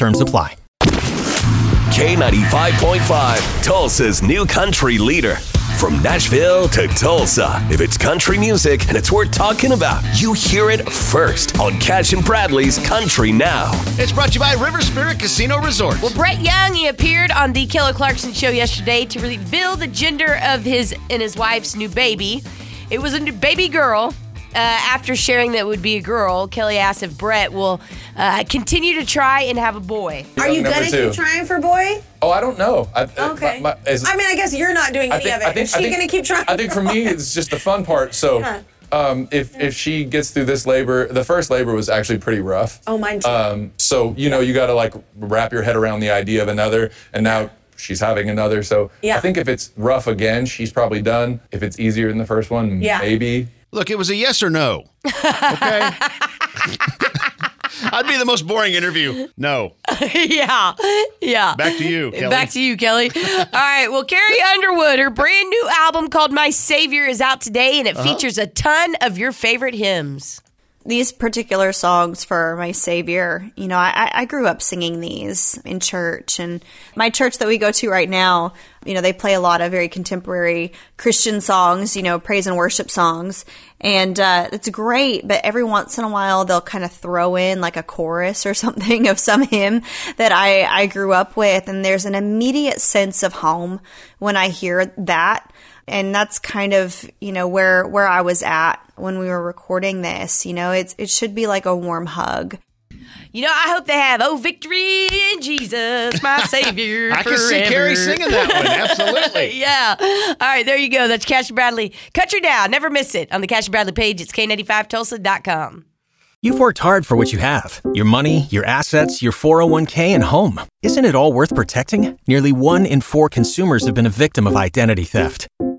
Terms apply. K95.5, Tulsa's new country leader. From Nashville to Tulsa, if it's country music and it's worth talking about, you hear it first on Cash and Bradley's Country Now. It's brought to you by River Spirit Casino Resort. Well, Brett Young, he appeared on the Kelly Clarkson show yesterday to reveal the gender of his and his wife's new baby. It was a new baby girl. Uh, after sharing that it would be a girl, Kelly asked if Brett will uh, continue to try and have a boy. Are you Number gonna two. keep trying for boy? Oh, I don't know. I, Okay. my- my- is- I mean, I guess you're not doing I any think- of it. I think- Is I she think- gonna keep trying? I think for me, it's just the fun part. So, Yeah. um, if if she gets through this labor, the first labor was actually pretty rough. Oh, mine too. Um, so you know, you got to like wrap your head around the idea of another, and now she's having another. So Yeah. I think if it's rough again, she's probably done. If it's easier than the first one, Yeah. maybe. Look, it was a yes or no. Okay. I'd be the most boring interview. No. yeah, yeah. Back to you, Kelly. Back to you, Kelly. All right. Well, Carrie Underwood, her brand new album called My Savior is out today, and it Uh-huh. features a ton of your favorite hymns. These particular songs for my savior. You know I, I grew up singing these in church and my church that we go to right now you know they play a lot of very contemporary christian songs you know praise and worship songs. And uh, it's great but every once in a while they'll kind of throw in like a chorus or something of some hymn that I, I grew up with. And there's an immediate sense of home when i hear that and that's kind of you know where where I was at when we were recording this. You know, it's it should be like a warm hug. You know, I hope they have "Oh Victory in Jesus, My Savior." I can see Carrie singing that one. Absolutely. yeah. All right, there you go. That's Cash Bradley. Country Now. Never miss it on the Cash Bradley page. It's K95Tulsa.com. You've worked hard for what you have your money, your assets, your 401k, and home. Isn't it all worth protecting? Nearly one in four consumers have been a victim of identity theft.